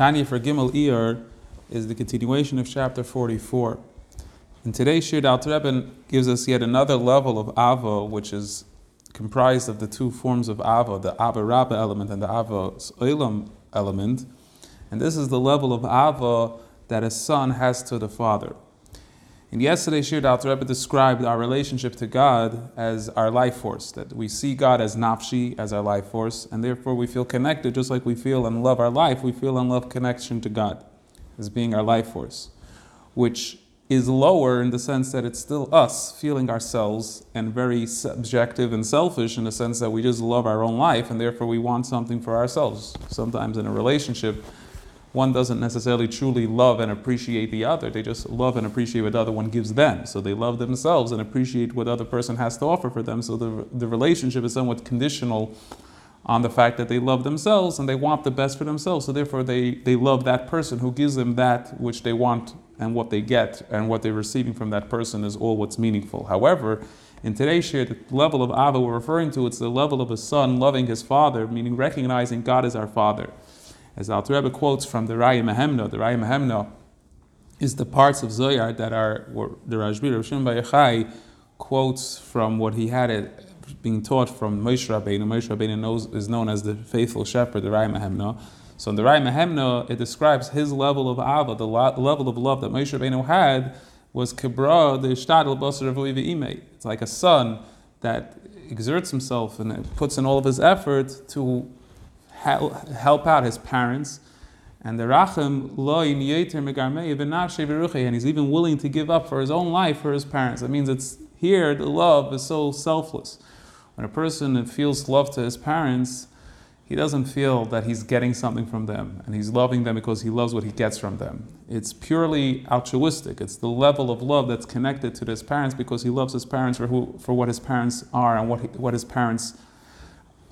Tanya for Gimel Iyar is the continuation of chapter 44. And today's Shir Al Rebbe gives us yet another level of Ava, which is comprised of the two forms of Ava, the Ava Rabba element and the Ava Olam element. And this is the level of Ava that a son has to the father. In yesterday's Shir, the Rebbe described our relationship to God as our life force, that we see God as nafshi, as our life force, and therefore we feel connected, just like we feel and love our life, we feel and love connection to God as being our life force, which is lower in the sense that it's still us feeling ourselves and very subjective and selfish in the sense that we just love our own life and therefore we want something for ourselves. Sometimes in a relationship, one doesn't necessarily truly love and appreciate the other. They just love and appreciate what the other one gives them. So they love themselves and appreciate what the other person has to offer for them. So the, the relationship is somewhat conditional on the fact that they love themselves and they want the best for themselves. So therefore they, they love that person who gives them that which they want and what they get and what they're receiving from that person is all what's meaningful. However, in today's share, the level of Ava we're referring to, it's the level of a son loving his father, meaning recognizing God as our father. As Al Rebbe quotes from the Raya Mehemno, the Raya Mehemno is the parts of Zohar that are, the Rashbi Rav Shimon quotes from what he had it being taught from Moshe Rabbeinu. Moshe Rabbeinu knows, is known as the faithful shepherd, the Raya Mehemno. So in the Raya Mehemno, it describes his level of Ava, the level of love that Moshe Rabbeinu had was Kibra, the Shtadl Basar Ime. It's like a son that exerts himself and puts in all of his effort to help out his parents. And the Rachim lo and he's even willing to give up for his own life for his parents. That means it's here the love is so selfless. When a person feels love to his parents, he doesn't feel that he's getting something from them and he's loving them because he loves what he gets from them. It's purely altruistic. It's the level of love that's connected to his parents because he loves his parents for, who, for what his parents are and what, he, what his parents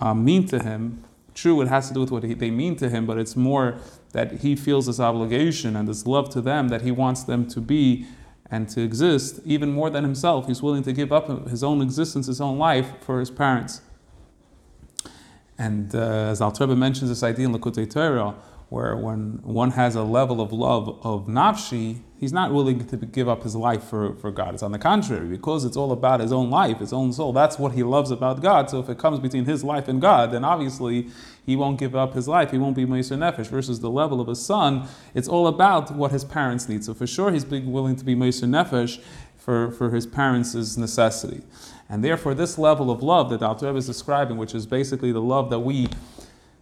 um, mean to him True, it has to do with what he, they mean to him, but it's more that he feels this obligation and this love to them that he wants them to be and to exist even more than himself. He's willing to give up his own existence, his own life for his parents. And uh, as Al Rebbe mentions this idea in Likutei Torah, where when one has a level of love of nafshi, he's not willing to give up his life for, for God. It's on the contrary, because it's all about his own life, his own soul. That's what he loves about God. So if it comes between his life and God, then obviously he won't give up his life. He won't be Meiser Nefesh. Versus the level of a son, it's all about what his parents need. So for sure, he's being willing to be Meiser Nefesh for, for his parents' necessity. And therefore, this level of love that Dr. Rebbe is describing, which is basically the love that we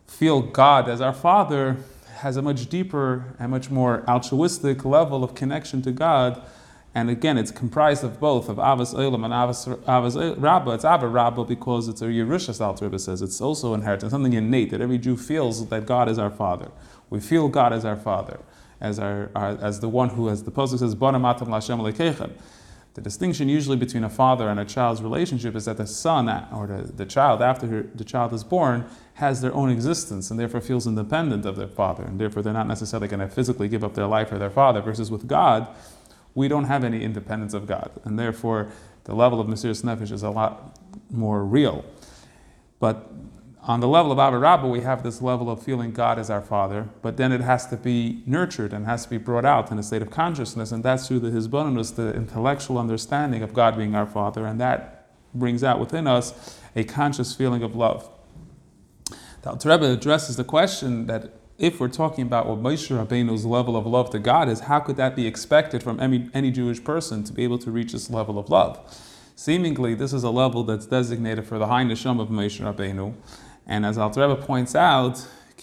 feel God as our Father, has a much deeper and much more altruistic level of connection to God. And again, it's comprised of both, of Avas Olam and Avas, Avas Rabba. It's Ava Rabba because it's a Yerusha, Rebbe says. It's also inherent, something innate that every Jew feels that God is our Father. We feel God as our Father, as, our, our as the one who, as the Pasuk says, Banim Atem LaShem the distinction usually between a father and a child's relationship is that the son or the, the child, after the child is born, has their own existence and therefore feels independent of their father, and therefore they're not necessarily going to physically give up their life for their father. Versus with God, we don't have any independence of God, and therefore the level of Mesiris Nefesh is a lot more real. But on the level of Abba Rabba, we have this level of feeling God as our Father, but then it has to be nurtured and has to be brought out in a state of consciousness, and that's through the Hizbonenus, the intellectual understanding of God being our Father, and that brings out within us a conscious feeling of love. The Rebbe addresses the question that if we're talking about what Moshe Rabbeinu's level of love to God is, how could that be expected from any, any Jewish person to be able to reach this level of love? Seemingly, this is a level that's designated for the high neshama of Moshe Rabbeinu, and as Alter Rebbe points out, how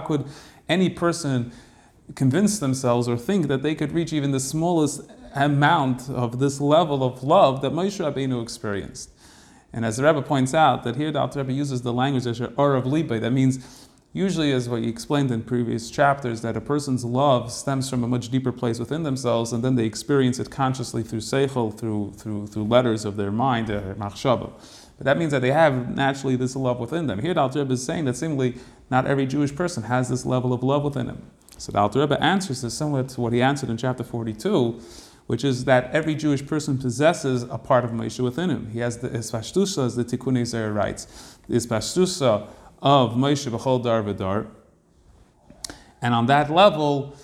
could any person convince themselves or think that they could reach even the smallest amount of this level of love that Moshe Rabbeinu experienced? And as the Rebbe points out, that here the Alter Rebbe uses the language of Liba, that means Usually, as what explained in previous chapters, that a person's love stems from a much deeper place within themselves, and then they experience it consciously through seichel, through through through letters of their mind, uh, machshava. But that means that they have naturally this love within them. Here, the Alter Rebbe is saying that seemingly not every Jewish person has this level of love within him. So the Alter Rebbe answers this similar to what he answered in chapter 42, which is that every Jewish person possesses a part of Moshe within him. He has the Ispashtusa, as the Tikkunei Zohar writes, the Ispashtusa of Moshe B'chol Dor V'Dor. And on that level,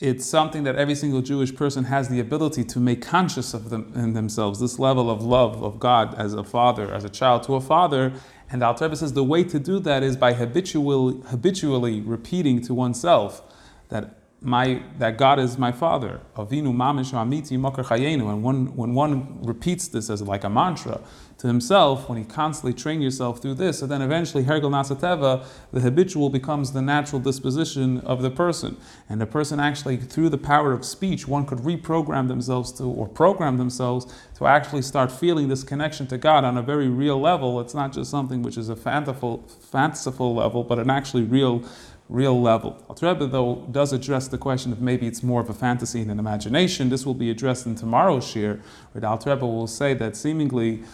it's something that every single Jewish person has the ability to make conscious of them in themselves, this level of love of God as a father, as a child to a father. And Al Rebbe says the way to do that is by habitually, habitually repeating to oneself that my that God is my Father. Avinu mamish amiti makar chayenu. And when, when one repeats this as like a mantra to himself, when he constantly train yourself through this, so then eventually hergel nasateva, the habitual becomes the natural disposition of the person. And the person actually, through the power of speech, one could reprogram themselves to, or program themselves to actually start feeling this connection to God on a very real level. It's not just something which is a fanciful, fanciful level, but an actually real real level. Al Rebbe, though, does address the question of maybe it's more of a fantasy and an imagination. This will be addressed in tomorrow's shir, where Al Rebbe will say that seemingly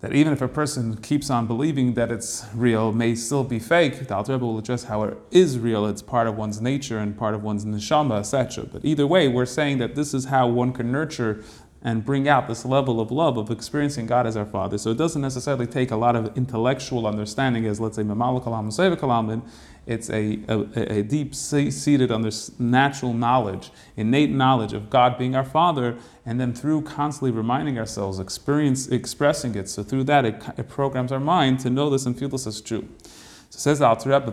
that even if a person keeps on believing that it's real, may still be fake, the Alter Rebbe will address how it is real, it's part of one's nature and part of one's neshama, etc. But either way, we're saying that this is how one can nurture and bring out this level of love of experiencing God as our Father. So it doesn't necessarily take a lot of intellectual understanding as, let's say, Mamal Kalam Kalam. It's a, a, a deep seated under natural knowledge, innate knowledge of God being our Father, and then through constantly reminding ourselves, experience, expressing it. So through that, it, it programs our mind to know this and feel this as true. So it says the Alter Rebbe,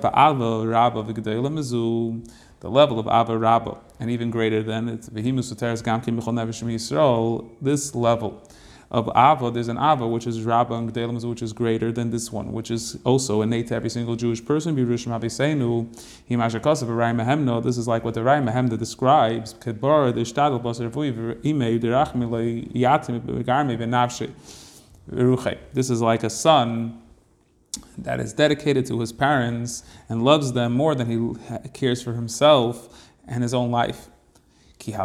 the level of Abba Rabba, and even greater than it's Vehimus Uteres Gamkim Bechol Nevish Yisrael, this level of Ava, there's an Ava which is Rabba and which is greater than this one, which is also innate to every single Jewish person. This is like what the Raya Mehemno describes. This is like a son that is dedicated to his parents and loves them more than he cares for himself and his own life. We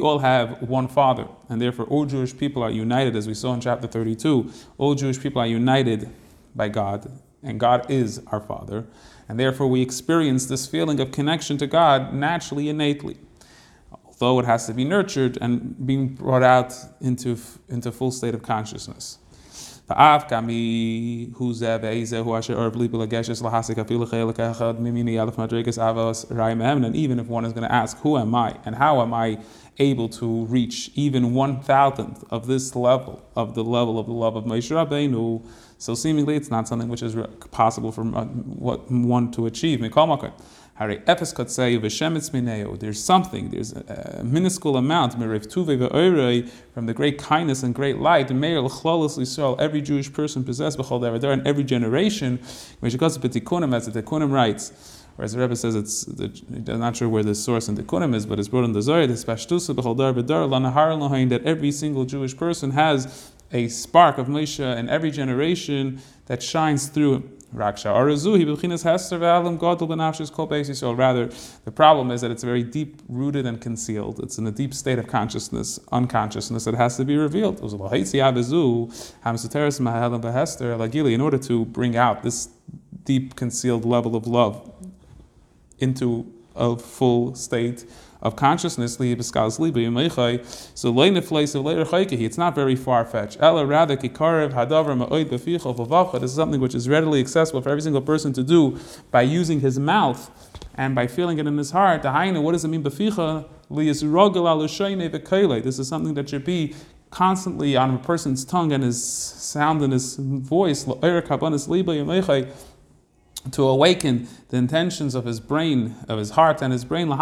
all have one Father, and therefore all Jewish people are united, as we saw in chapter 32. All Jewish people are united by God, and God is our Father, and therefore we experience this feeling of connection to God naturally, innately. Although it has to be nurtured and being brought out into, into full state of consciousness. And even if one is going to ask, who am I? And how am I able to reach even one thousandth of this level, of the level of the love of Moshe Rabbeinu, so seemingly it's not something which is possible for uh, one to achieve. There's something, there's a, minuscule amount from the great kindness and great light. Every Jewish person possessed and every generation, which goes to as the Tikkunim writes. Whereas the Rebbe says it's, I'm not sure where the source in the Kunim is, but it's brought in the Zohar, that every single Jewish person has a spark of Moshe in every generation that shines through Raksha. Rather, the problem is that it's very deep rooted and concealed. It's in a deep state of consciousness, unconsciousness that has to be revealed. In order to bring out this deep concealed level of love into a full state of consciousness, so it's not very far fetched. This is something which is readily accessible for every single person to do by using his mouth and by feeling it in his heart. What does it mean? This is something that should be constantly on a person's tongue and his sound in his voice to awaken the intentions of his brain, of his heart and his brain, by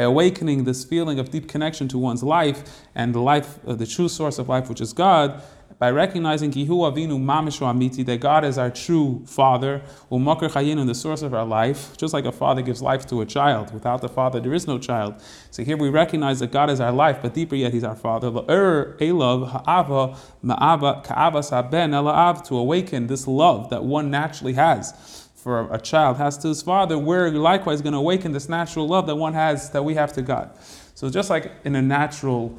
awakening this feeling of deep connection to one's life and the life, uh, the true source of life, which is God, by recognizing Kihu Avinu Mamishu Amiti, that God is our true Father, Umakar Chayinu, the source of our life, just like a father gives life to a child. Without the father, there is no child. So here we recognize that God is our life, but deeper yet, He's our Father. Elav Ha'ava Ma'ava Ka'ava Saben Ela'av, to awaken this love that one naturally has for a child has to his father, we're likewise going to awaken this natural love that one has that we have to God. So just like in a natural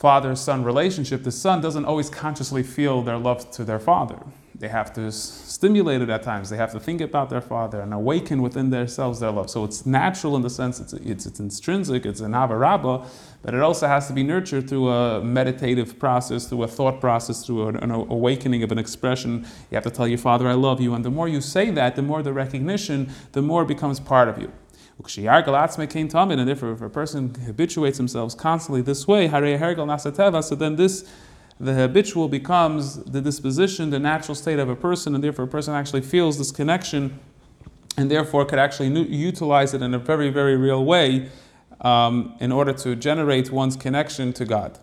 father son relationship, the son doesn't always consciously feel their love to their father. they have to stimulate it at times. They have to think about their father and awaken within themselves their love. So it's natural in the sense it's, it's, it's intrinsic, it's an avarabba, but it also has to be nurtured through a meditative process, through a thought process, through an, an awakening of an expression. You have to tell your father, I love you. And the more you say that, the more the recognition, the more it becomes part of you. And if a person habituates themselves constantly this way, so then this the habitual becomes the disposition, the natural state of a person, and therefore a person actually feels this connection and therefore could actually utilize it in a very, very real way um, in order to generate one's connection to God.